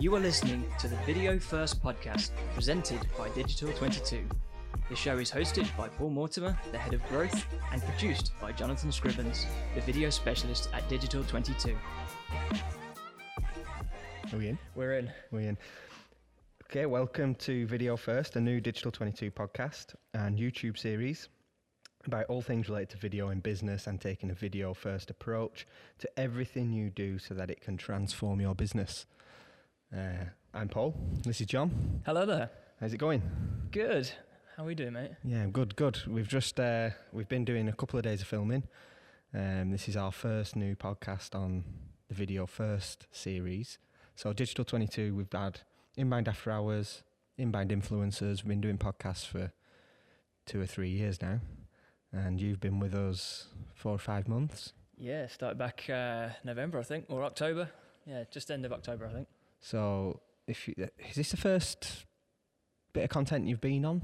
You are listening to the Video First podcast presented by Digital 22. The show is hosted by Paul Mortimer, the head of growth, and produced by Jonathan Scribbins, the video specialist at Digital 22. Are we in? We're in. We're in. Okay, welcome to Video First, a new Digital 22 podcast and YouTube series about all things related to video in business and taking a video first approach to everything you do so that it can transform your business. Uh, I'm Paul. This is John. Hello there. How's it going? Good. How are we doing, mate? Yeah, good, good. We've just uh, we've been doing a couple of days of filming. Um, this is our first new podcast on the Video First series. So Digital 22, we've had Inbound After Hours, Inbound Influencers. We've been doing podcasts for two or three years now, and you've been with us four or five months. Yeah, started back uh, November, I think, or October. Yeah, just end of October, I think. So, if you, is this the first bit of content you've been on?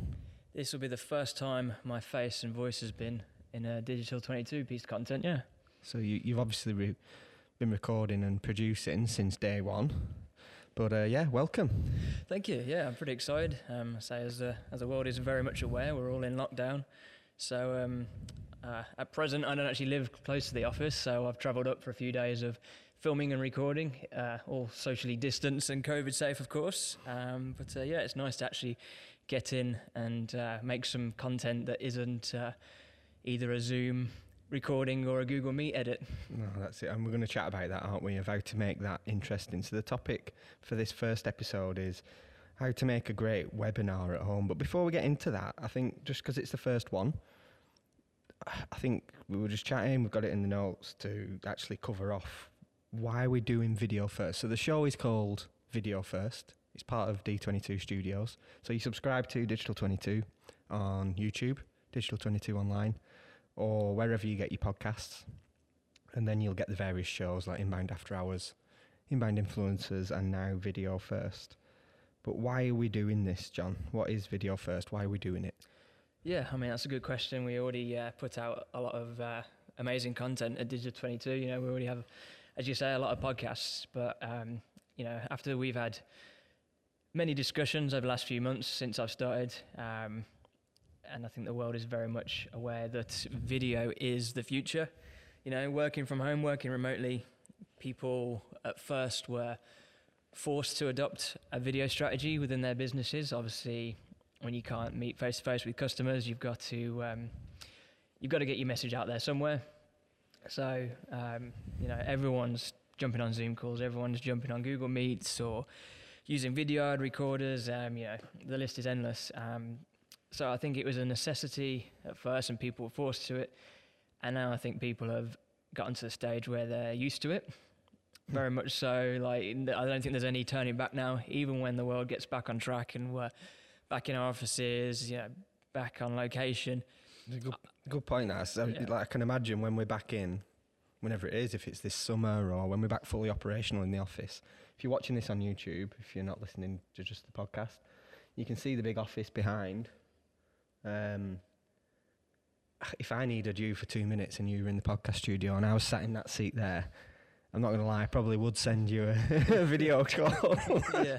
This will be the first time my face and voice has been in a Digital 22 piece of content, yeah. So you, you've obviously re- been recording and producing since day one. But uh, yeah, welcome. Thank you. Yeah, I'm pretty excited. Um, I say as the as the world is very much aware, we're all in lockdown. So um, uh, at present, I don't actually live close to the office, so I've travelled up for a few days of filming and recording, uh, all socially distanced and COVID safe, of course. Um, but uh, yeah, it's nice to actually get in and uh, make some content that isn't uh, either a Zoom recording or a Google Meet edit. No, that's it. And we're going to chat about that, aren't we? Of how to make that interesting. So the topic for this first episode is how to make a great webinar at home. But before we get into that, I think just because it's the first one, I think we were just chatting. We've got it in the notes to actually cover off why are we're doing video first. So the show is called Video First. It's part of D22 Studios. So you subscribe to Digital 22 on YouTube, Digital 22 online, or wherever you get your podcasts. And then you'll get the various shows like Inbound After Hours, Inbound Influencers, and now Video First. But why are we doing this, John? What is Video First? Why are we doing it? Yeah, I mean that's a good question. We already uh, put out a lot of uh, amazing content at Digital 22. You know, we already have, as you say, a lot of podcasts. But um, you know, after we've had many discussions over the last few months since I've started, um, and I think the world is very much aware that video is the future. You know, working from home, working remotely, people at first were forced to adopt a video strategy within their businesses. Obviously, when you can't meet face to face with customers, you've got to um, you've got to get your message out there somewhere. So um, you know, everyone's jumping on Zoom calls, everyone's jumping on Google Meets or using video recorders. Um, you know, the list is endless. Um, so I think it was a necessity at first, and people were forced to it. And now I think people have gotten to the stage where they're used to it. Very much so. Like I don't think there's any turning back now. Even when the world gets back on track and we're back in our offices, you know, back on location. Good, good point, that. So, Yeah. like, I can imagine when we're back in, whenever it is, if it's this summer or when we're back fully operational in the office. If you're watching this on YouTube, if you're not listening to just the podcast, you can see the big office behind. Um, if I needed you for two minutes and you were in the podcast studio and I was sat in that seat there, I'm not going to lie, I probably would send you a, a video call. yeah,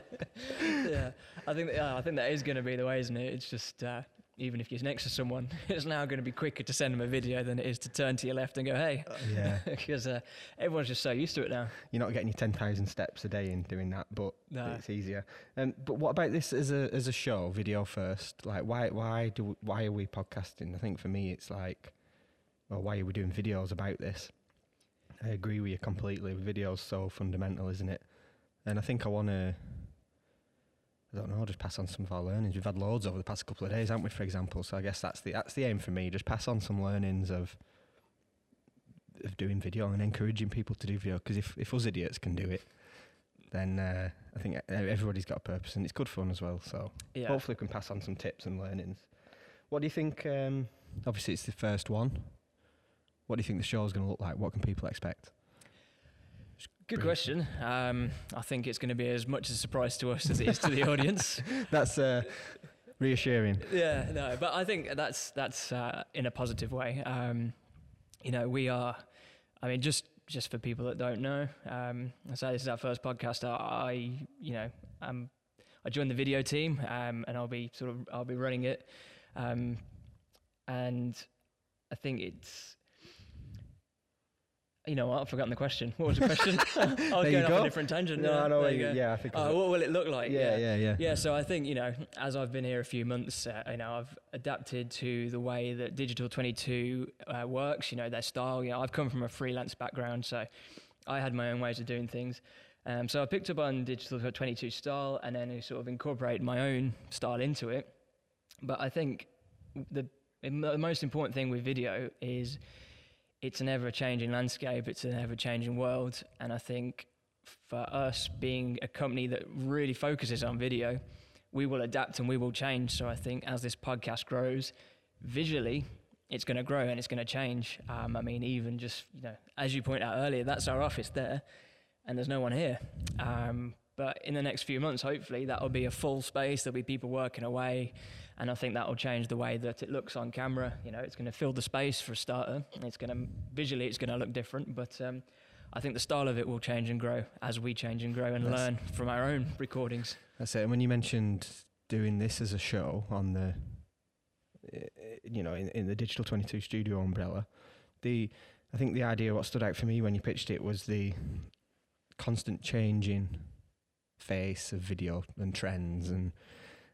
yeah. I think that, yeah, I think that is going to be the way, isn't it? It's just uh, even if you're next to someone, it's now going to be quicker to send them a video than it is to turn to your left and go, "Hey," yeah. because uh, everyone's just so used to it now. You're not getting your 10,000 steps a day in doing that, but No. it's easier. Um, but what about this as a as a show, video first? Like, why why do why are we podcasting? I think for me, it's like, well, why are we doing videos about this? I agree with you completely. Video's so fundamental, isn't it? And I think I want to. I don't know. Just pass on some of our learnings. We've had loads over the past couple of days, haven't we? For example, so I guess that's the that's the aim for me. Just pass on some learnings of of doing video and encouraging people to do video. Because if if us idiots can do it, then uh, I think everybody's got a purpose and it's good fun as well. So Yeah. hopefully we can pass on some tips and learnings. What do you think? Um, obviously, it's the first one. What do you think the show's going to look like? What can people expect? Good question. Um, I think it's going to be as much a surprise to us as it is to the audience. That's uh, reassuring. yeah, no, but I think that's that's uh, in a positive way. Um, you know, we are. I mean, just just for people that don't know, um, so this is our first podcast. I, I you know, um, I joined the video team, um, and I'll be sort of I'll be running it, um, and I think it's. You know what? I've forgotten the question. What was the question? I was going off go. a different tangent. No, yeah, I know. there what you you- go. Yeah, I think. It. what will it look like? yeah, yeah, yeah. Yeah, so I think you know, as I've been here a few months, uh, you know, I've adapted to the way that Digital 22 uh, works. You know, their style. You know, I've come from a freelance background, so I had my own ways of doing things. Um, so I picked up on Digital 22 style, and then I sort of incorporated my own style into it. But I think the the most important thing with video is it's an ever-changing landscape. It's an ever-changing world, and I think for us being a company that really focuses on video, we will adapt and we will change. So I think as this podcast grows, visually, it's going to grow and it's going to change. Um, I mean, even just you know, as you point out earlier, that's our office there, and there's no one here. Um, but in the next few months, hopefully, that will be a full space. There'll be people working away, and I think that will change the way that it looks on camera. You know, it's going to fill the space for a starter. It's going to visually, it's going to look different, but. Um, I think the style of it will change and grow as we change and grow and That's- learn from our own recordings. That's it. And when you mentioned doing this as a show on the, you know, in, in the Digital 22 studio umbrella, the I think the idea what stood out for me when you pitched it was the constant changing face of video and trends and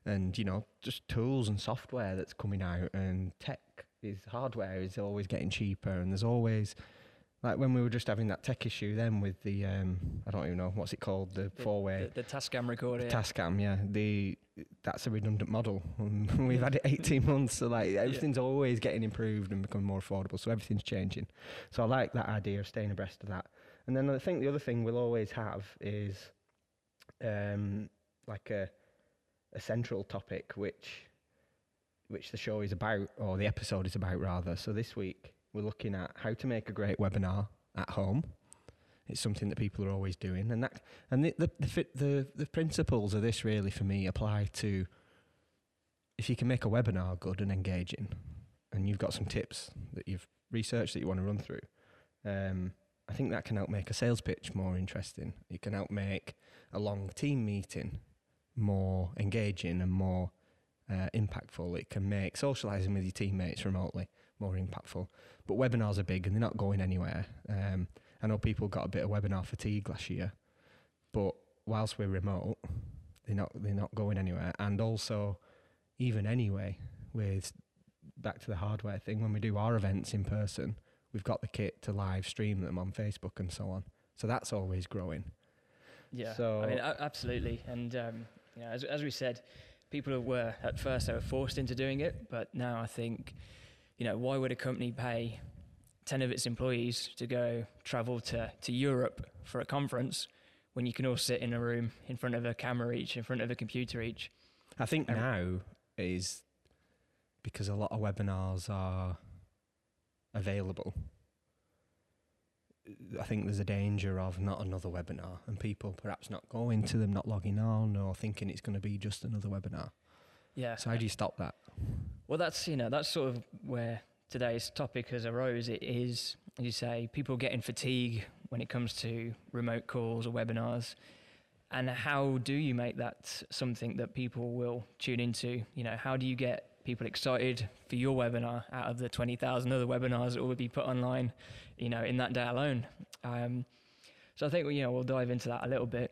and you know just tools and software that's coming out and tech is hardware is always getting cheaper and there's always like when we were just having that tech issue then with the um I don't even know what's it called the, The- four way The, the Tascam recorder. yeah. Tascam, yeah, the that's a redundant model. We've had it 18 months, so like everything's always getting improved and becoming more affordable. So everything's changing. So I like that idea of staying abreast of that. And then I think the other thing we'll always have is um, like a a central topic, which which the show is about, or the episode is about rather. So this week we're looking at how to make a great webinar at home. It's something that people are always doing, and that and the the the, the the principles of this really for me apply to if you can make a webinar good and engaging, and you've got some tips that you've researched that you want to run through. Um, I think that can help make a sales pitch more interesting. It can help make a long team meeting more engaging and more uh, impactful. It can make socializing with your teammates remotely more impactful. But webinars are big and they're not going anywhere. Um, I know people got a bit of webinar fatigue last year, but whilst we're remote, they're not they're not going anywhere. And also, even anyway, with back to the hardware thing, when we do our events in person, we've got the kit to live stream them on Facebook and so on. So that's always growing. Yeah. So- I mean, absolutely. And um, you know, as as we said, people were at first they were forced into doing it, but now I think, you know, why would a company pay ten of its employees to go travel to to Europe for a conference when you can all sit in a room in front of a camera each, in front of a computer each? I think Um, now is because a lot of webinars are available. I think there's a danger of not another webinar and people perhaps not going to them, not logging on, or thinking it's going to be just another webinar. Yeah. So how do you stop that? Well, that's you know that's sort of where today's topic has arose. It is, as you say, people getting fatigue when it comes to remote calls or webinars, and how do you make that something that people will tune into? You know, how do you get people excited for your webinar out of the twenty thousand other webinars that will be put online? You know, in that day alone. Um, so I think you know we'll dive into that a little bit,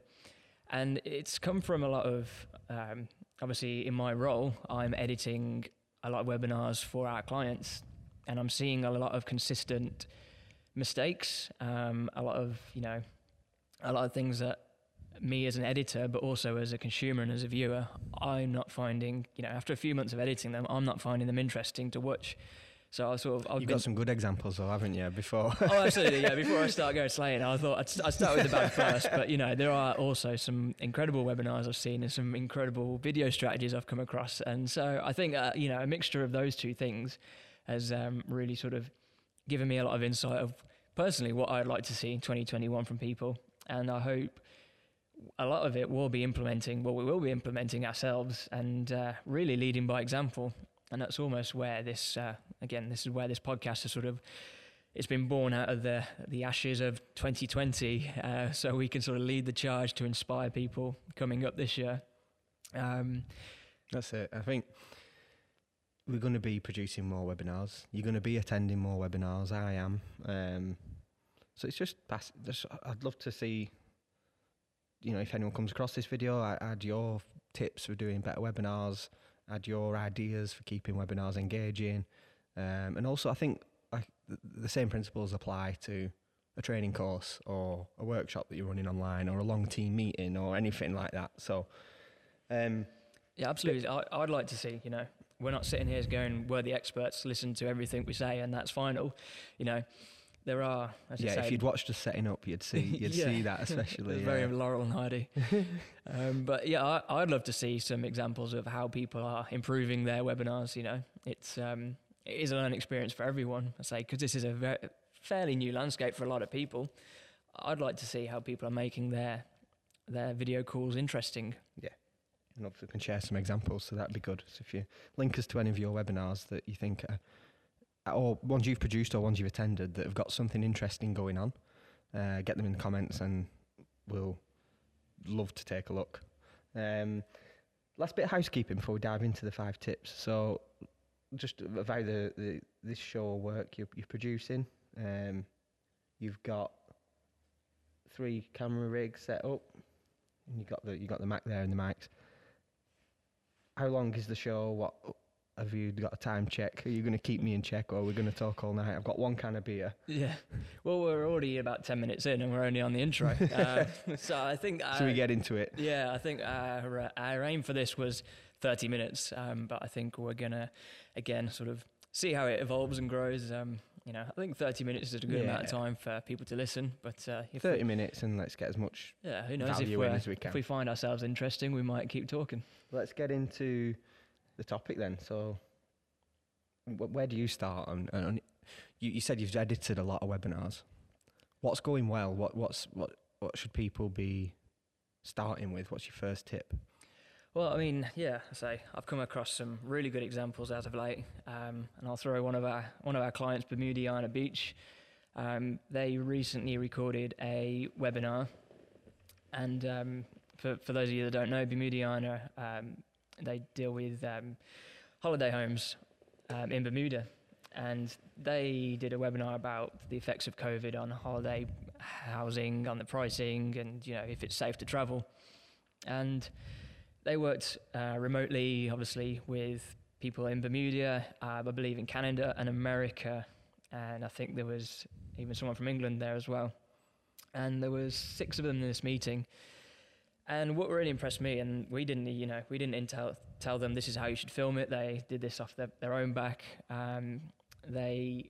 and it's come from a lot of um, obviously in my role, I'm editing a lot of webinars for our clients, and I'm seeing a lot of consistent mistakes, um, a lot of you know, a lot of things that me as an editor, but also as a consumer and as a viewer, I'm not finding. You know, after a few months of editing them, I'm not finding them interesting to watch. So I sort of I've You've got some good examples, though, haven't you? Before oh, absolutely. Yeah. Before I start going slaying, I thought I'd, st- I'd start with the bad first. But you know, there are also some incredible webinars I've seen and some incredible video strategies I've come across. And so I think uh, you know a mixture of those two things has um, really sort of given me a lot of insight of personally what I'd like to see in 2021 from people. And I hope a lot of it will be implementing. Well, we will be implementing ourselves and uh, really leading by example. And that's almost where this, uh, again, this is where this podcast has sort of it's been born out of the the ashes of 2020, uh, so we can sort of lead the charge to inspire people coming up this year. Um, That's it. I think we're going to be producing more webinars. You're going to be attending more webinars. I am. Um, so it's just, pass, just, I'd love to see, you know, if anyone comes across this video, I add your tips for doing better webinars, add your ideas for keeping webinars engaging. Um, and also, I think the, the same principles apply to a training course or a workshop that you're running online or a long team meeting or anything like that. So, um, yeah, absolutely. I, I'd like to see, you know, we're not sitting here going, we're the experts, listen to everything we say, and that's final. You know, there are, as you yeah, say, if you'd watched us setting up, you'd see you'd Yeah. see that especially. It's very. Laurel and Hardy. um, but yeah, I, I'd love to see some examples of how people are improving their webinars. You know, it's um, it is a learning experience for everyone. I say because this is a very, fairly new landscape for a lot of people. I'd like to see how people are making their their video calls interesting. Yeah. And obviously we can share some examples, so that'd be good. So if you link us to any of your webinars that you think, are, or ones you've produced or ones you've attended that have got something interesting going on, uh, get them in the comments, and we'll love to take a look. Um, last bit of housekeeping before we dive into the five tips. So just about the, the this show work you're, you're producing. Um, you've got three camera rigs set up. And you got the you got the Mac there and the mics. How long is the show? What have you got a time check? Are you going to keep me in check, or are we going to talk all night? I've got one can of beer. Yeah. Well, we're already about ten minutes in, and we're only on the intro. Uh, so I think. Uh, so we get into it. Yeah, I think our, our aim for this was 30 minutes, um, but I think we're gonna again sort of see how it evolves and grows. Um, you know, I think 30 minutes is a good amount of time for people to listen. But uh, if Thirty we, mints, and let's get as much. yeah, who knows if, value we're, in as we can. if we find ourselves interesting, we might keep talking. Let's get into the topic then. So, wh- where do you start? On, on you, you said you've edited a lot of webinars. What's going well? What what's what what should people be starting with? What's your first tip? Well, I mean, yeah, I say I've come across some really good examples as of late, um, and I'll throw one of our one of our clients, Bermudiana Beach. Um, they recently recorded a webinar, and um, for for those of you that don't know, Bermudiana, they deal with um, holiday homes um, in Bermuda, and they did a webinar about the effects of COVID on holiday housing, on the pricing, and you know if it's safe to travel, and they worked uh, remotely, obviously, with people in Bermuda, uh, I believe in Canada and America, and I think there was even someone from England there as well. And there was six of them in this meeting. And what really impressed me, and we didn't, you know, we didn't tell tell them this is how you should film it. They did this off their, their own back. Um, they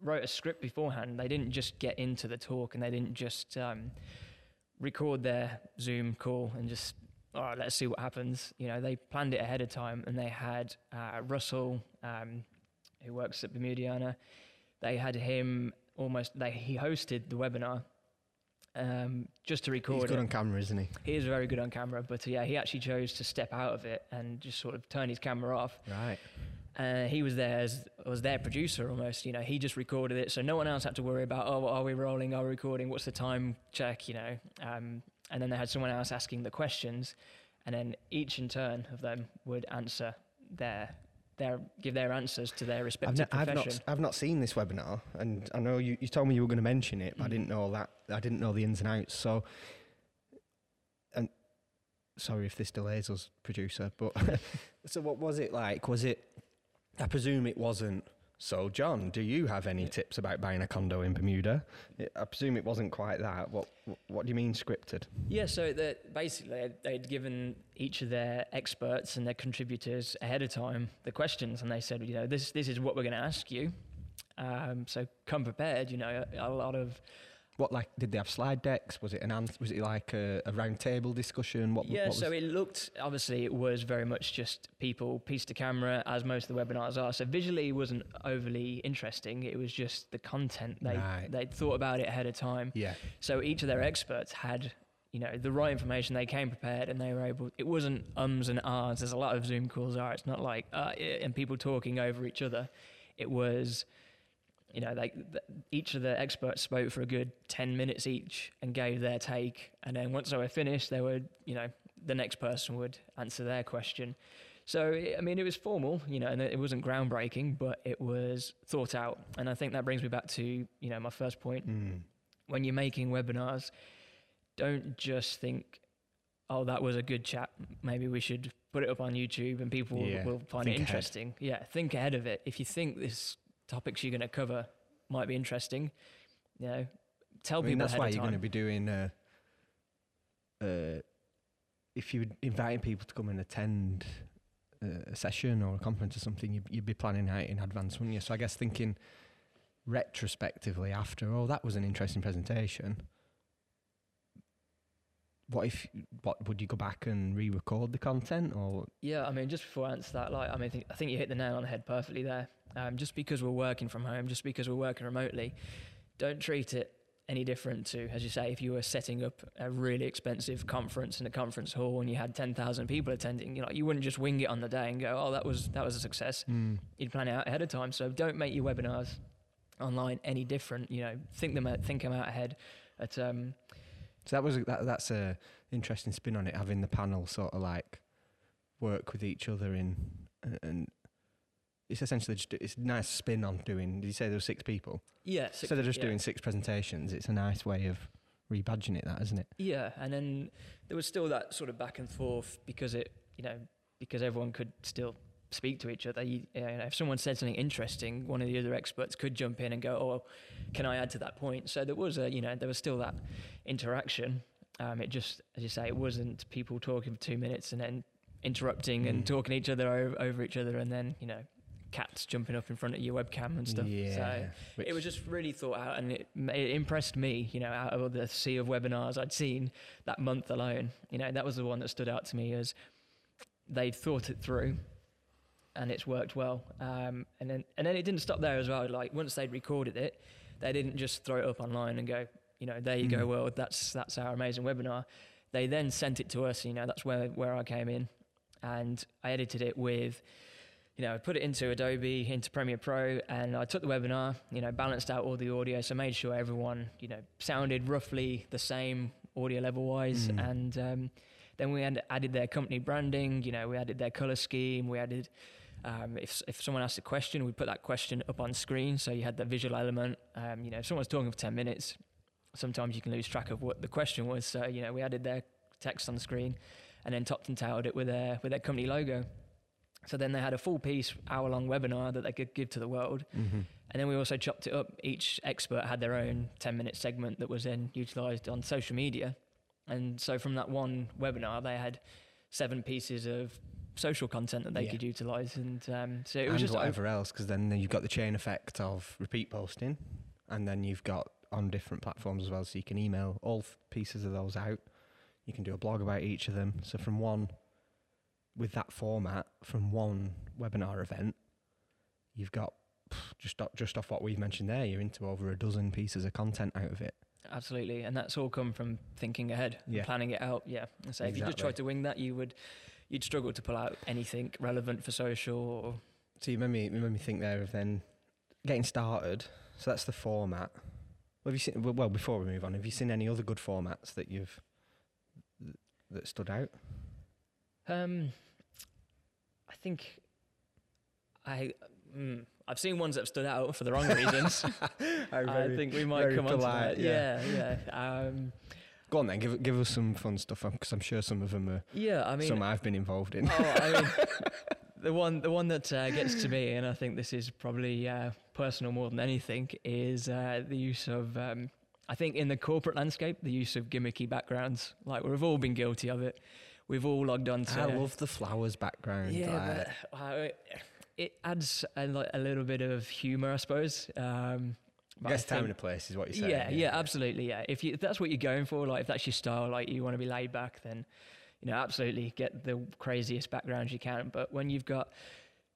wrote a script beforehand. They didn't just get into the talk, and they didn't just um, record their Zoom call and just all right, let's see what happens. You know, they planned it ahead of time, and they had uh, Russell, um, who works at Bermudiana. They had him almost. They he hosted the webinar um, just to record He's good it. on camera, isn't he? he is very good on camera, but uh, yeah, he actually chose to step out of it and just sort of turn his camera off. Right. Uh, he was there as was their producer almost. You know, he just recorded it, so no one else had to worry about oh, are we rolling? Are we recording? What's the time check? You know, um, and then they had someone else asking the questions, and then each in turn of them would answer their their give their answers to their I've, respective ne- I've not I've not seen this webinar, and I know you, you told me you were going to mention it, but I Mm. didn't know that. I didn't know the ins and outs. So, and sorry if this delays us, producer. But so, what was it like? Was it? I presume it wasn't. So, John, do you have any tips about buying a condo in Bermuda? I presume it wasn't quite that. What What do you mean scripted? Yeah, so basically they'd given each of their experts and their contributors ahead of time the questions, and they said, you know, this this is what we're going to ask you. Um, so come prepared. You know, a, a lot of What like did they have slide decks? Was it an Was it like a, a round table discussion? What? yeah. what so it looked obviously it was very much just people piece to camera, as most of the webinars are. So visually it wasn't overly interesting. It was just the content they Right. they thought about it ahead of time. yeah. So each of their experts had, you know, the right information. They came prepared, and they were able. It wasn't ums and ahs, as a lot of Zoom calls are. It's not like uh, and people talking over each other. It was you know, like each of the experts spoke for a good 10 minutes each and gave their take. And then once they were finished, they would, you know, the next person would answer their question. So, I mean, it was formal, you know, and it wasn't groundbreaking, but it was thought out. And I think that brings me back to, you know, my first point. Mm. When you're making webinars, don't just think, oh, that was a good chat. Maybe we should put it up on YouTube and people Yeah, will, will find think it ahead. interesting. Yeah, think ahead of it. If you think this topics you're going to cover might be interesting, you know, tell I mean, people that's why you're going to be doing. Uh, uh, if you're inviting people to come and attend uh, a session or a conference or something, you'd, you'd be planning out in advance, wouldn't you? So I guess thinking retrospectively after, oh, that was an interesting presentation. What if? What would you go back and re-record the content, or Yeah, I mean, just before I answer that, like, I mean, I think, I think you hit the nail on the head perfectly there. Um, just because we're working from home, just because we're working remotely, don't treat it any different to, as you say, if you were setting up a really expensive conference in a conference hall and you had 10,000 people attending, you know, you wouldn't just wing it on the day and go, oh, that was, that was a success. You'd plan it out ahead of time. So don't make your webinars online any different. You know, think them out, think them out ahead. At, um, So that was that, that's a interesting spin on it, having the panel sort of like work with each other in, and, and it's essentially just it's a nice spin on doing. Did you say there were six people? yeah, six- Instead of just yeah. doing six presentations, it's a nice way of rebadging it, that isn't it? Yeah, and then there was still that sort of back and forth because it, you know, because everyone could still speak to each other. You, you know, if someone said something interesting, one of the other experts could jump in and go, "Oh, can I add to that point?" So there was a, you know, there was still that interaction. Um, it just, as you say, it wasn't people talking for two minutes and then interrupting and Mm. talking each other over, over each other, and then you know, cats jumping up in front of your webcam and stuff. So which- it was just really thought out and it, it impressed me, you know, out of the sea of webinars I'd seen that month alone. You know, that was the one that stood out to me as they'd thought it through and it's worked well. Um, and then and then it didn't stop there as well. Like once they'd recorded it, they didn't just throw it up online and go, you know, there you go, world. that's that's our amazing webinar. They then sent it to us, you know, that's where where I came in and I edited it with you know, I put it into Adobe, into Premiere Pro, and I took the webinar, you know, balanced out all the audio, so made sure everyone, you know, sounded roughly the same audio level wise, Mm. and um, then we had added their company branding, you know, we added their color scheme, we added. Um, if if someone asked a question, we put that question up on screen, so you had the visual element. Um, you know, if someone's talking for ten minutes, sometimes you can lose track of what the question was. So you know, we added their text on the screen, and then topped and tailed it with their with their company logo. So then they had a full piece, hour long webinar that they could give to the world. Mhm. And then we also chopped it up. Each expert had their own 10 minute segment that was then utilized on social media. And so from that one webinar, they had seven pieces of social content that they Yeah. could utilize. And um, so it was and just whatever else, because then you've got the chain effect of repeat posting, and then you've got on different platforms as well, so you can email all pieces of those out. You can do a blog about each of them. So from one, with that format, from one webinar event, you've got just just off what we've mentioned there, you're into over a dozen pieces of content out of it. Absolutely, and that's all come from thinking ahead, Yeah. planning it out. Yeah, so if you just Exactly. tried to wing that, you would you'd struggle to pull out anything relevant for social. Or, So you made me, you made me think there of then getting started. So that's the format. Have you seen? well, Well, before we move on, have you seen any other good formats that you've that stood out? um, I think I mm, I've seen ones that have stood out for the wrong reasons. I think we might very come on to polite, that. yeah. Yeah, yeah, um, Go on then, give give us some fun stuff because I'm sure some of them are yeah. I mean, some I've been involved in. Oh, I mean, the one the one that uh, gets to me, and I think this is probably uh, personal more than anything, is uh, the use of. Um, I think in the corporate landscape, the use of gimmicky backgrounds. Like we've all been guilty of it. We've all logged on to. I love the flowers background. Yeah, like- but it adds a, a little bit of humour, I suppose. Um, I but guess time think- and a place is what you're saying. yeah, yeah, absolutely. Yeah, if you if that's what you're going for, like if that's your style, like you want to be laid back, then you know absolutely get the craziest backgrounds you can. But when you've got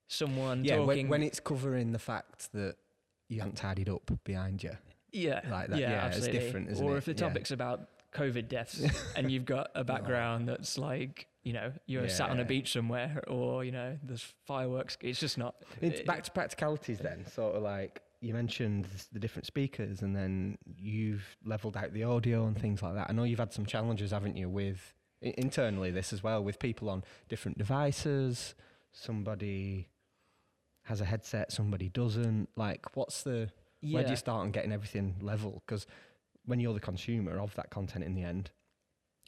someone Yeah, talking, when, when it's covering the fact that you haven't tidied up behind you. yeah, like that, yeah, yeah, it's different, isn't or it? if the Yeah. topic's about COVID deaths and you've got a background that's like you know you're sat on a beach somewhere, or you know there's fireworks. It's just not. It's it- back to practicalities then, sort of like you mentioned the different speakers, and then you've leveled out the audio and things like that. I know you've had some challenges, haven't you, with internally this as well, with people on different devices. Somebody has a headset, somebody doesn't. Like, what's the Yeah. where do you start on getting everything level? Because when you're the consumer of that content in the end,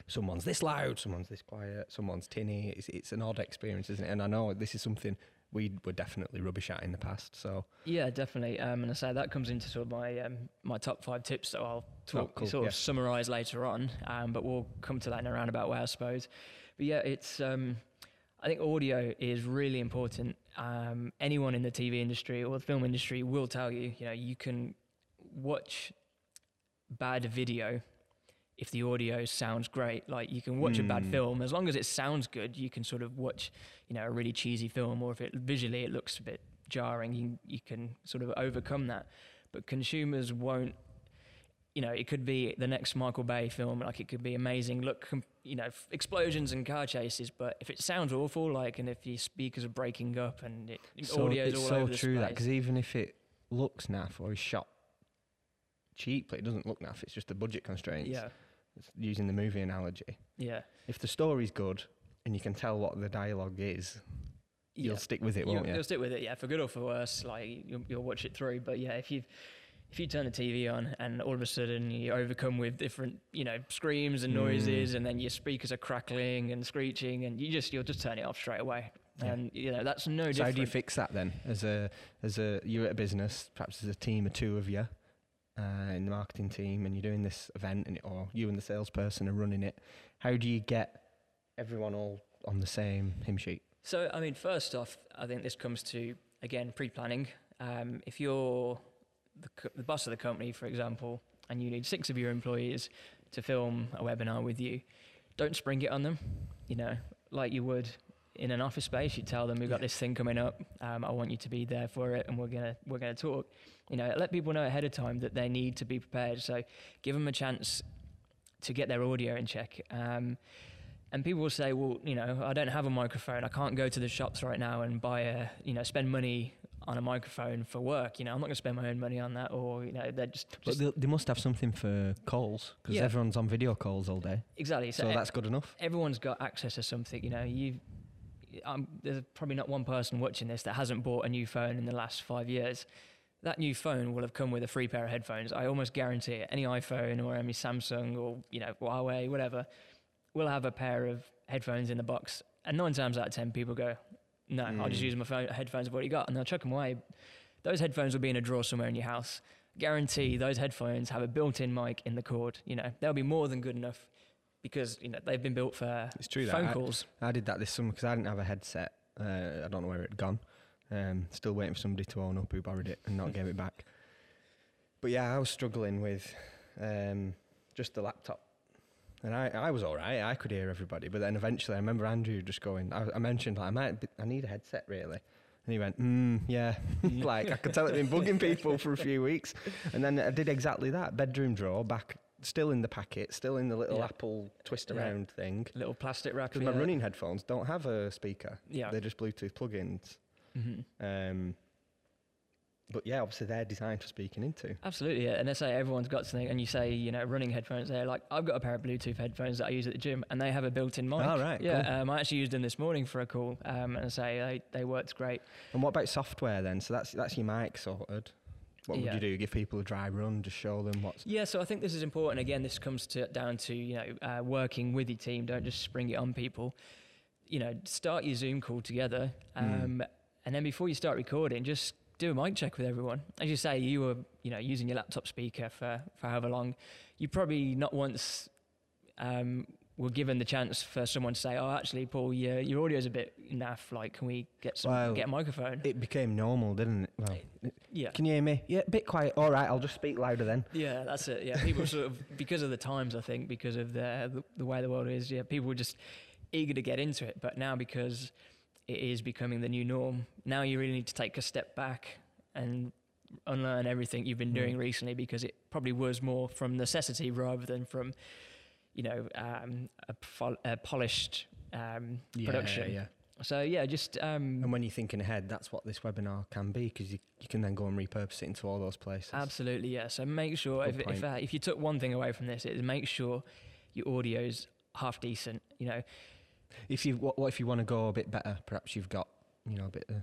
someone's this loud, someone's this quiet, someone's tinny. It's, it's an odd experience, isn't it? And I know this is something we were definitely rubbish at in the past. So Yeah, definitely. Um, and I say that comes into sort of my um, my top five tips that I'll talk cool, sort yeah. of summarise later on. Um, but we'll come to that in a roundabout way, I suppose. But yeah, it's um, I think audio is really important. Um, anyone in the TV industry or the film industry will tell you, you know, you can watch bad video if the audio sounds great. Like you can watch a bad Mm. film as long as it sounds good. You can sort of watch, you know, a really cheesy film, or if it visually it looks a bit jarring, you you can sort of overcome that. But consumers won't. You know, it could be the next Michael Bay film. Like it could be amazing. Look, you know, f- explosions and car chases. But if it sounds awful, like, and if your speakers are breaking up and it, so audio's it's all so over the true that because even if it looks naff or is shot cheaply, it doesn't look naff. It's just the budget constraints. yeah, using the movie analogy. yeah, If the story's good and you can tell what the dialogue is, yeah. you'll stick with it, you'll, won't you? you'll stick with it, yeah, for good or for worse. Like you'll, you'll watch it through. But yeah, if you if you turn the TV on and all of a sudden you're overcome with different, you know, screams and noises, Mm. and then your speakers are crackling and screeching, and you just you'll just turn it off straight away. Yeah. And you know that's no So different. how do you fix that then? As a as a you're at a business, perhaps as a team of two of you uh, in the marketing team, and you're doing this event, and or you and the salesperson are running it. How do you get everyone all on the same hymn sheet? So, I mean, first off, I think this comes to, again, pre planning. Um, if you're the, co- the boss of the company, for example, and you need six of your employees to film a webinar with you, don't spring it on them, you know, like you would in an office space. You tell them, we've got Yeah. this thing coming up. Um, I want you to be there for it, and we're going to we're gonna talk. You know, let people know ahead of time that they need to be prepared. So, give them a chance to get their audio in check. Um, and people will say, well, you know, I don't have a microphone. I can't go to the shops right now and buy a, you know, spend money on a microphone for work. You know, I'm not going to spend my own money on that. Or, you know, they're just, just they, they must have something for calls because Yeah. everyone's on video calls all day. exactly. So, e- that's good enough. everyone's got access to something. You know, you, um, there's probably not one person watching this that hasn't bought a new phone in the last five years. That new phone will have come with a free pair of headphones. I almost guarantee it. Any iPhone or any Samsung or you know Huawei, whatever, will have a pair of headphones in the box. And nine times out of ten, people go, "No, I'll just Mm. use my phone, headphones I've already got," and they'll chuck them away. Those headphones will be in a drawer somewhere in your house. Guarantee those headphones have a built-in mic in the cord. You know, they'll be more than good enough because you know they've been built for It's true that phone I- calls. I did that this summer because I didn't have a headset. Uh, I don't know where it had gone. Um, still waiting for somebody to own up who borrowed it and not gave it back. But yeah, I was struggling with um, just the laptop. And I, I was all right. I could hear everybody. But then eventually, I remember Andrew just going, I, I mentioned, like, I might, be, I need a headset, really. And he went, mm, yeah. like, I could tell it'd been bugging people for a few weeks. And then I did exactly that. Bedroom drawer, back, still in the packet, still in the little Yeah. Apple twist Yeah. around thing. Little plastic wrap. Because yeah. my running headphones don't have a speaker. Yeah. They're just Bluetooth plugins. hmm Um, but yeah, obviously they're designed for speaking into. Absolutely, yeah. And they say everyone's got something, and you say, you know, running headphones. They're like, I've got a pair of Bluetooth headphones that I use at the gym, and they have a built-in mic. Oh, right, Yeah, cool. um, I actually used them this morning for a call, um, and I say they, they worked great. And what about software then? So that's that's your mic sorted. What would Yeah. you do? Give people a dry run, just show them what's. Yeah, so I think this is important. Again, this comes to down to you know uh, working with your team. Don't just spring it on people. You know, start your Zoom call together, Mm. um, and then before you start recording, just do a mic check with everyone. As you say, you were you know using your laptop speaker for for however long. You probably not once um, were given the chance for someone to say, "Oh, actually, Paul, your your audio's a bit naff. Like, can we get some Well, get a microphone?" It became normal, didn't it? Well, yeah. can you hear me? Yeah, a bit quiet. All right, I'll just speak louder then. Yeah, that's it. Yeah, people sort of because of the times, I think, because of the, the the way the world is. Yeah, people were just eager to get into it, but now because it is becoming the new norm, now you really need to take a step back and unlearn everything you've been Mm. doing recently because it probably was more from necessity rather than from, you know, um, a, pol- a polished um, production. Yeah, so yeah, just um, And when you're thinking ahead, that's what this webinar can be because you, you can then go and repurpose it into all those places. Absolutely, yeah. So make sure Good if if, uh, if you took one thing away from this, it is make sure your audio's half decent. You know, If you what, what if you want to go a bit better? Perhaps you've got you know a bit of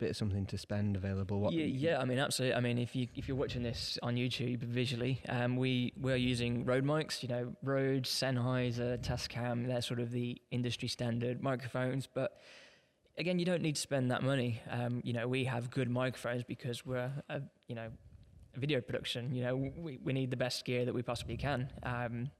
bit of something to spend available. What yeah, yeah. I mean, absolutely. I mean, if you if you're watching this on YouTube visually, um, we we're using Rode mics. You know, Rode, Sennheiser, Tascam. They're sort of the industry standard microphones, but. Again, you don't need to spend that money. Um, you know, we have good microphones because we're, a, you know, video production. You know, we, we need the best gear that we possibly can. Um,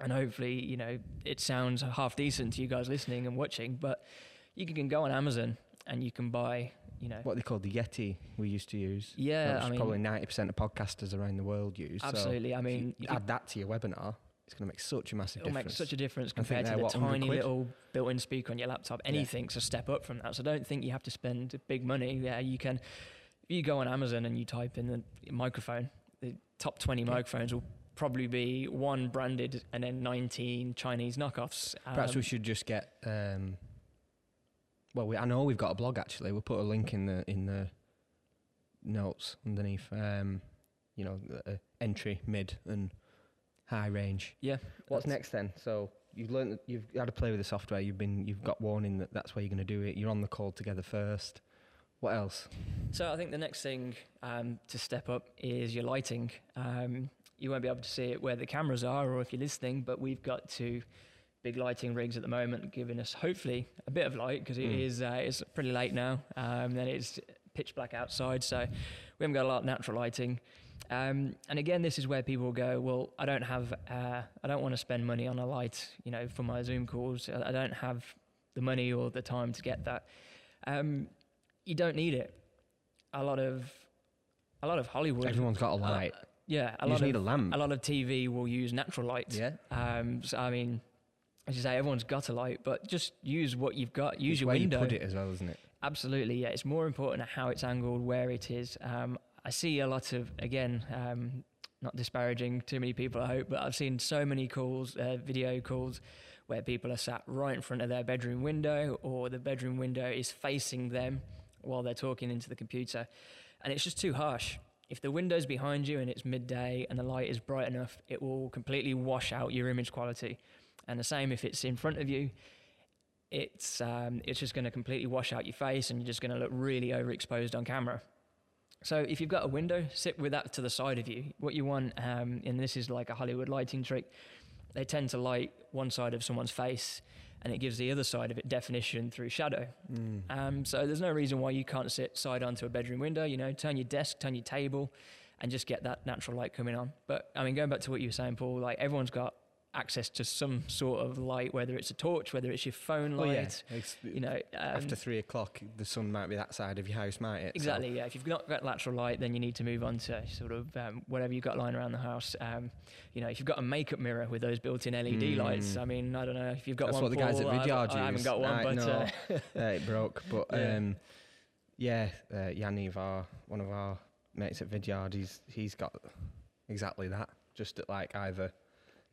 and hopefully, you know, it sounds half decent to you guys listening and watching. But you can go on Amazon and you can buy, you know, what they call the Yeti we used to use. yeah, which I mean, probably ninety percent of podcasters around the world use. so absolutely. I if you mean, you add that to your webinar, it's going to make such a massive it'll make difference. such a difference compared to the what, tiny little built-in speaker on your laptop. Anything's a step up from that. So don't think you have to spend big money. Yeah, you can. If you go on Amazon and you type in the microphone, the top 20 Yeah. microphones will probably be one branded and then 19 Chinese knockoffs. Perhaps we Um, should just get. Um, well, we, I know we've got a blog actually. We'll put a link in the in the notes underneath. Um, you know, the, uh, entry, mid, and high range. Yeah. What's next then? So you've learned, that you've had to play with the software. You've been, you've got warning that that's where you're going to do it. You're on the call together first. What else? So I think the next thing um, to step up is your lighting. Um, you won't be able to see it where the cameras are, or if you're listening, but we've got two big lighting rigs at the moment, giving us hopefully a bit of light because it Mm. is uh, it's pretty late now. Um, then it's pitch black outside, so we haven't got a lot of natural lighting. Um, and again, this is where people go, well, I don't have, uh, I don't want to spend money on a light, you know, for my Zoom calls. I don't have the money or the time to get that. Um, you don't need it. A lot of, a lot of Hollywood. Everyone's got a uh, light. yeah, a you lot just of need a lamp. a lot of TV will use natural light. yeah. Um, so I mean, as you say, everyone's got a light, but just use what you've got. Use It's your where window. you put it as well, isn't it? Absolutely, yeah. It's more important how it's angled, where it is. Um, I see a lot of again, um, not disparaging too many people, I hope, but I've seen so many calls, uh, video calls, where people are sat right in front of their bedroom window, or the bedroom window is facing them while they're talking into the computer, and it's just too harsh. If the window's behind you and it's midday and the light is bright enough, it will completely wash out your image quality. And the same if it's in front of you, it's um, it's just going to completely wash out your face and you're just going to look really overexposed on camera. So if you've got a window, sit with that to the side of you. What you want, um, and this is like a Hollywood lighting trick, they tend to light one side of someone's face, and it gives the other side of it definition through shadow. Mm. Um, so there's no reason why you can't sit side onto a bedroom window. You know, turn your desk, turn your table, and just get that natural light coming on. But I mean, going back to what you were saying, Paul, like everyone's got access to some sort of light, whether it's a torch, whether it's your phone Oh light. yeah. It's- You know, um, after three o'clock, the sun might be that side of your house, might it? So- Exactly, yeah. If you've not got natural light, then you need to move on to sort of um, whatever you've got lying around the house. Um, you know, if you've got a makeup mirror with those built-in LED lights, Mm. I mean, I don't know if you've got That's one. what the guys at Vidyard I haven't got one, Right, but no. uh, it broke. But Yeah. um, yeah, uh, Yaniv, our one of our mates at Vidyard, he's he's got exactly that. Just at like either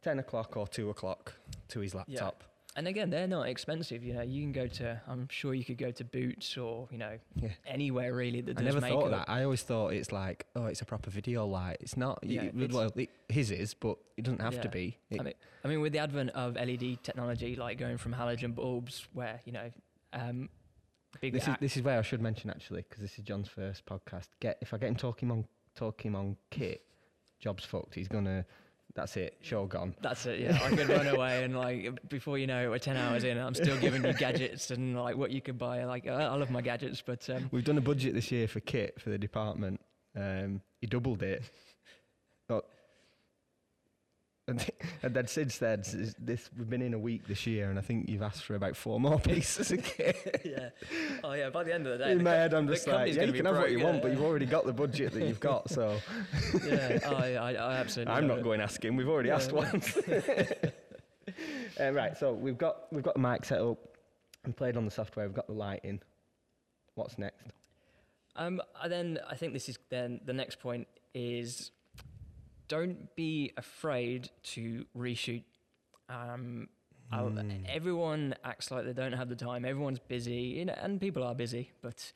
ten o'clock or two o'clock to his laptop. and again, they're not expensive. You know, you can go to. I'm sure you could go to Boots or you know Yeah. anywhere really that I never makeup. thought of that. I always thought it's like, oh, it's a proper video light. It's not. Yeah, It- it's- well, it, his is, but it doesn't have to be. It, I mean, I mean, with the advent of LED technology, like going from halogen bulbs, where you know, um, big this is this is where I should mention actually, because this is John's first podcast. Get if I get him talking on talking on kit, job's fucked. He's gonna. That's it. sure gone. That's it. Yeah, I could run away and like before you know it, we're ten hours in. and I'm still giving you gadgets and like what you could buy. Like I I love my gadgets, but um, We've done a budget this year for kit for the department. Um, he doubled it. And, and then since then, this we've been in a week this year, and I think you've asked for about four more pieces of kit. yeah. Oh yeah. By the end of the day, in the my co- head, I'm just like, yeah, you can have what you want, but you've already got the budget that you've got. So yeah. Oh, I, I, I absolutely. I'm not it. going asking. We've already Yeah, asked once. uh, right, so we've got we've got the mic set up and played on the software. We've got the lighting. What's next? Um, and then I think this is then the next point is don't be afraid to reshoot. Um, Mm. Everyone acts like they don't have the time. Everyone's busy, you know, and people are busy. But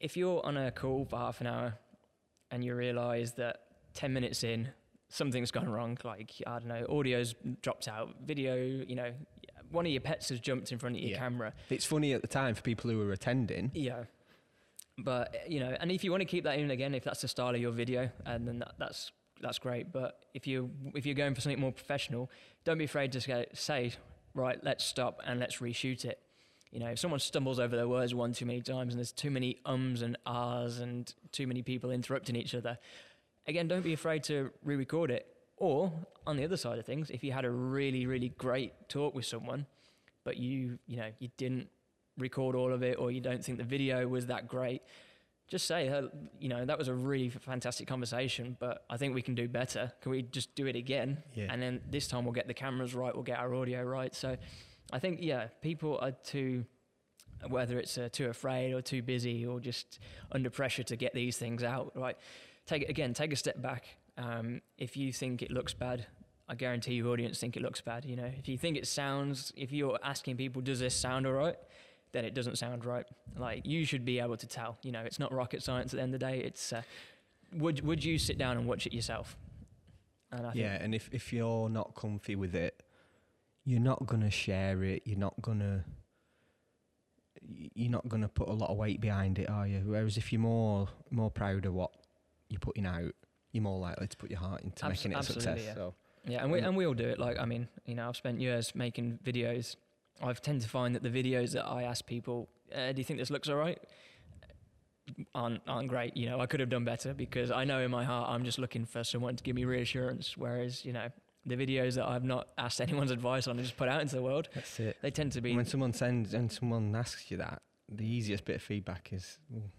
if you're on a call for half an hour and you realise that ten minutes in something's gone wrong, like I don't know, audio's dropped out, video, you know, one of your pets has jumped in front of your Yeah. camera. It's funny at the time for people who are attending. Yeah. But you know, and if you want to keep that in again, if that's the style of your video, and then that, that's that's great. But if you if you're going for something more professional, don't be afraid to say, right, let's stop and let's reshoot it. You know, if someone stumbles over their words one too many times and there's too many ums and ahs and too many people interrupting each other, again, don't be afraid to re-record it. Or on the other side of things, if you had a really really great talk with someone, but you you know you didn't record all of it or you don't think the video was that great, just say, "Uh, you know, that was a really fantastic conversation, but I think we can do better. Can we just do it again? Yeah. And then this time we'll get the cameras right, we'll get our audio right. So I think, yeah, people are too, whether it's uh, too afraid or too busy or just under pressure to get these things out, right? Take it again, take a step back. Um, if you think it looks bad, I guarantee your audience think it looks bad. You know, if you think it sounds, if you're asking people, does this sound all right? Then it doesn't sound right. Like you should be able to tell. You know, it's not rocket science at the end of the day. It's uh, would would you sit down and watch it yourself? And I think, Yeah, and if, if you're not comfy with it, you're not gonna share it. You're not gonna you're not gonna put a lot of weight behind it, are you? Whereas if you're more more proud of what you're putting out, you're more likely to put your heart into Abs- making it a success. yeah. So Yeah, and we and we all do it. Like I mean, you know, I've spent years making videos. I've tend to find that the videos that I ask people, uh, "Do you think this looks all right?" aren't aren't great. You know, I could have done better because I know in my heart I'm just looking for someone to give me reassurance. Whereas, you know, the videos that I've not asked anyone's advice on and just put out into the world, that's it. they tend to be when someone sends and someone asks you that, the easiest bit of feedback is, "Well,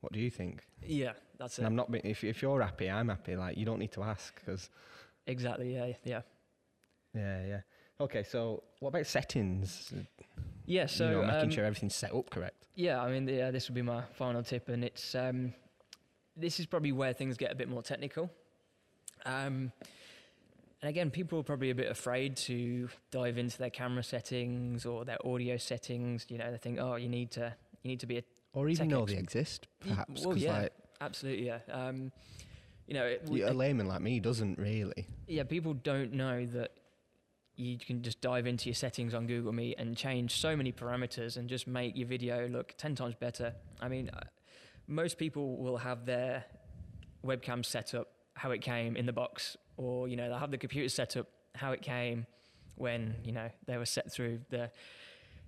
"What do you think?" yeah, that's And it. I'm not. If if you're happy, I'm happy. Like you don't need to ask because Exactly. Yeah, yeah. yeah, yeah. Okay, so what about settings? Yeah, so you know, making um, sure everything's set up correct. Yeah, I mean, yeah, this would be my final tip, and it's um, this is probably where things get a bit more technical. Um, and again, people are probably a bit afraid to dive into their camera settings or their audio settings. You know, they think, oh, you need to, you need to be a Or even know they exist, perhaps. well, yeah. like, absolutely, yeah. Um, you know, it, a layman like me doesn't really. yeah, people don't know that you can just dive into your settings on Google Meet and change so many parameters and just make your video look 10 times better. I mean, uh, most people will have their webcam set up how it came in the box, or, you know, they'll have the computer set up how it came when, you know, they were set through the.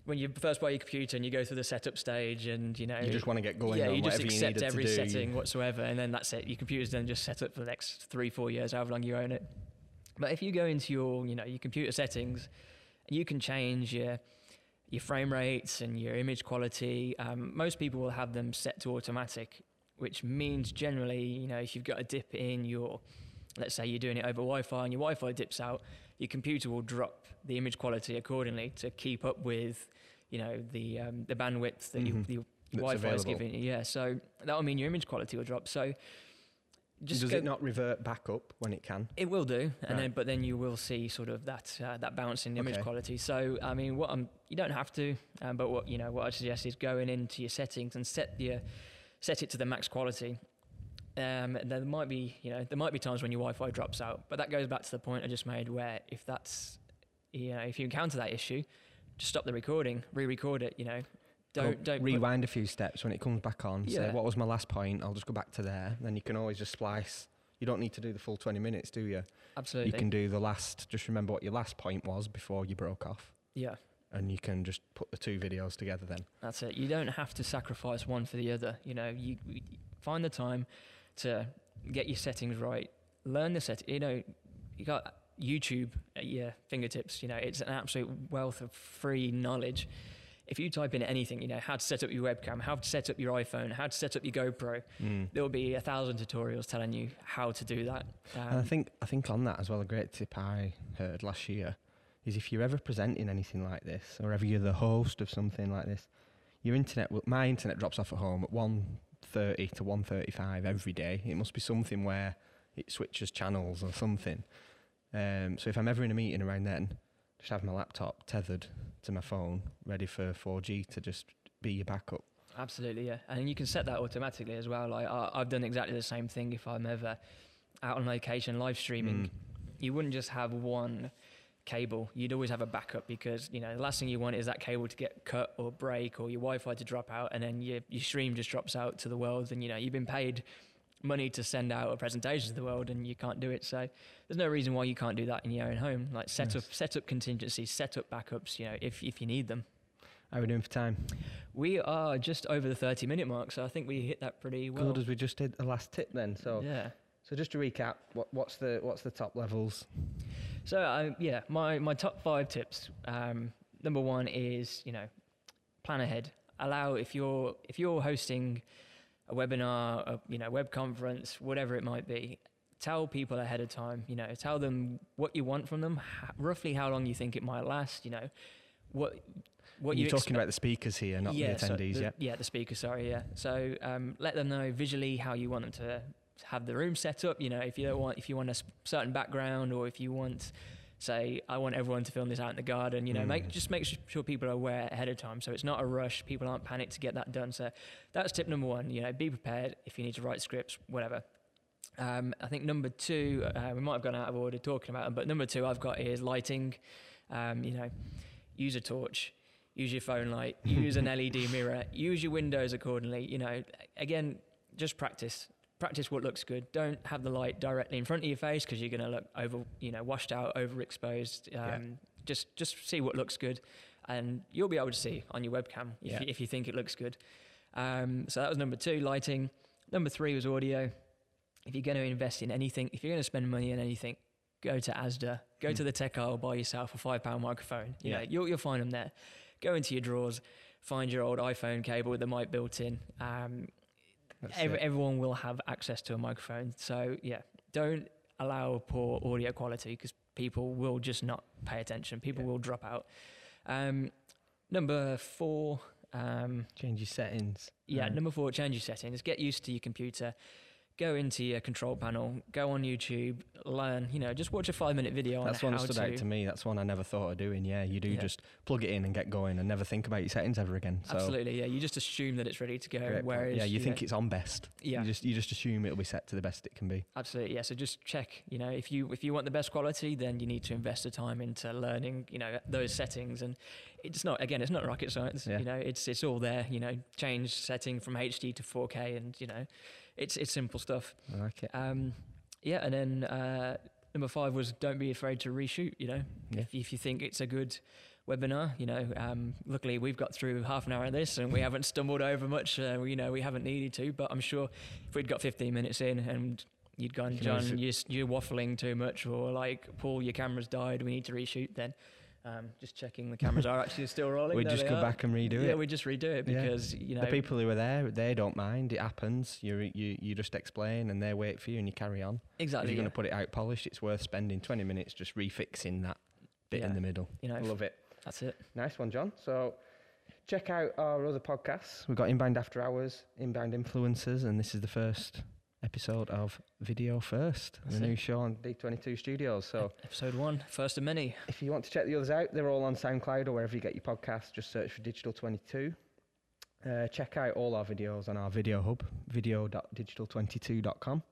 When you first buy your computer and you go through the setup stage, and you know You just want to get going yeah, you just whatever you accept every to do. you- setting whatsoever, and then that's it. Your computer's then just set up for the next three, four years, however long you own it. But if you go into your, you know, your computer settings, you can change your your frame rates and your image quality. Um, most people will have them set to automatic, which means generally, you know, if you've got a dip in your, let's say you're doing it over Wi-Fi and your Wi-Fi dips out, your computer will drop the image quality accordingly to keep up with, you know, the um, the bandwidth that Mhm. you, your Wi-Fi is giving you. Yeah, so that will mean your image quality will drop. So just Does go- it not revert back up when it can? it will do, and Right. then but then you will see sort of that uh, that bounce in image Okay. quality. So I mean, what I'm you don't have to, um, but what you know what I suggest is going into your settings and set your set it to the max quality. Um, there might be you know there might be times when your Wi-Fi drops out, but that goes back to the point I just made where if that's you know if you encounter that issue, just stop the recording, re-record it. You know, don't don't put- rewind a few steps when it comes back on. Say what was my last point? I'll just go back to there. Then you can always just splice. You don't need to do the full twenty minutes, do you? absolutely You can do the last. Just remember what your last point was before you broke off, yeah. and you can just put the two videos together. Then That's it. You don't have to sacrifice one for the other. You know, you, you find the time to get your settings right. Learn the set. You know, you got YouTube at your fingertips. You know, it's an absolute wealth of free knowledge. If you type in anything, you know, how to set up your webcam, how to set up your iPhone, how to set up your GoPro, there will be a thousand tutorials telling you how to do that. and I Um, think I think on that as well. A great tip I heard last year is if you're ever presenting anything like this, or ever you're the host of something like this, your internet. will- My internet drops off at home at one thirty to one thirty-five every day. It must be something where it switches channels or something. Um, so if I'm ever in a meeting around then, just have my laptop tethered to my phone, ready for 4G to just be your backup. Absolutely, yeah. And you can set that automatically as well. Like I, I've done exactly the same thing if I'm ever out on location live streaming. Mm. You wouldn't just have one cable. You'd always have a backup because you know the last thing you want is that cable to get cut or break or your Wi-Fi to drop out, and then your your stream just drops out to the world. And you know you've been paid money to send out a presentation to the world, and you can't do it. So there's no reason why you can't do that in your own home. Like set Yes. up set up contingencies, set up backups. You know if if you need them. How are we doing for time? We are just over the 30 minute mark, so I think we hit that pretty well. Good as we just did the last tip then. So yeah. so just to recap, what, what's the what's the top levels? So uh, yeah, my my top five tips. Um, number one is you know, plan ahead. Allow if you're if you're hosting a webinar, a you know web conference, whatever it might be. Tell people ahead of time. You know, tell them what you want from them, roughly how long you think it might last. You know, what what You're you talking about the speakers here, not the so attendees. the- yeah. Yeah, the speaker. Sorry. Yeah. So um, let them know visually how you want them to have the room set up. You know, if you don't want, if you want a certain background, or if you want, say, I want everyone to film this out in the garden. You know, make Mm. just make sure people are aware ahead of time, so it's not a rush. People aren't panicked to get that done. So that's tip number one. You know, be prepared if you need to write scripts, whatever. Um, I think number two, uh, we might have gone out of order talking about them, but number two I've got is lighting. Um, you know, use a torch, use your phone light, use an LED mirror, use your windows accordingly. You know, again, just practice. Practice what looks good. Don't have the light directly in front of your face because you're going to look over, you know, washed out, overexposed. Um, Yeah. Just, just see what looks good, and you'll be able to see on your webcam if, Yeah. you, if you think it looks good. Um, so that was number two, lighting. Number three was audio. If you're going to invest in anything, if you're going to spend money on anything, go to ASDA, go Hmm. to the tech aisle, buy yourself a five pound microphone. You Yeah. know, you'll, you'll find them there. Go into your drawers, find your old iPhone cable with the mic built in. Um, Everyone will have access to a microphone. So yeah, don't allow poor audio quality because people will just not pay attention. People Yeah. will drop out. Um, number four. Um, Change your settings. yeah, Um, number four, change your settings. Get used to your computer. Go into your control panel. Go on YouTube. Learn. You know, just watch a five-minute video That's on one stood to. out to me. That's one I never thought of doing. Yeah, you do Yeah. just plug it in and get going and never think about your settings ever again. So Absolutely, yeah. You just assume that it's ready to go. great. Whereas, yeah, you, think know, it's on best. yeah, You just you just assume it'll be set to the best it can be. absolutely, yeah. So just check. You know, if you if you want the best quality, then you need to invest the time into learning. You know, those settings, and it's not again, it's not rocket science. Yeah. You know, it's it's all there. You know, change setting from HD to 4K, and you know, it's it's simple stuff. I like it. Um, yeah, and then uh, number five was don't be afraid to reshoot. You know, Yeah. if if you think it's a good webinar, you know, um, luckily we've got through half an hour of this and we haven't stumbled over much. Uh, you know, we haven't needed to, but I'm sure if we'd got 15 minutes in and you'd gone, John, you're, you're waffling too much, or like, Paul, your camera's died, we need to reshoot. Then. Um, just checking the cameras are actually still rolling. We There just go are. back and redo yeah, it. Yeah, we just redo it Yeah. because you know the people who are there, they don't mind. It happens. You you you just explain and they wait for you and you carry on. Exactly. If you're yeah. going to put it out polished, it's worth spending 20 minutes just refixing that bit Yeah. in the middle. You know, love it. that's it. Nice one, John. So check out our other podcasts. We've got Inbound After Hours, Inbound Influencers, and this is the first episode of Video First, That's the it. new show on D22 Studios. So Episode one, first of many. if you want to check the others out, they're all on SoundCloud or wherever you get your podcasts. Just search for Digital 22. Uh, check out all our videos on our video hub, video.digital22.com,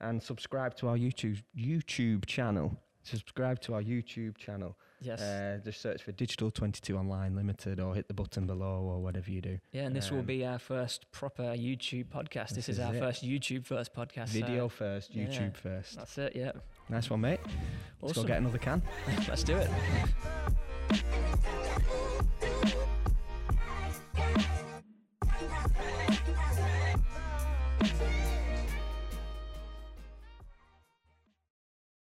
and subscribe to our YouTube YouTube channel. Subscribe to our YouTube channel. Yes. Uh, just search for Digital 22 Online Limited or hit the button below or whatever you do. Yeah, and this will Um, be our first proper YouTube podcast. This, this is, is our it. first YouTube first podcast. so Video first, yeah. YouTube first. that's it. Yeah. Nice one, mate. Let's go get another can. Let's do it.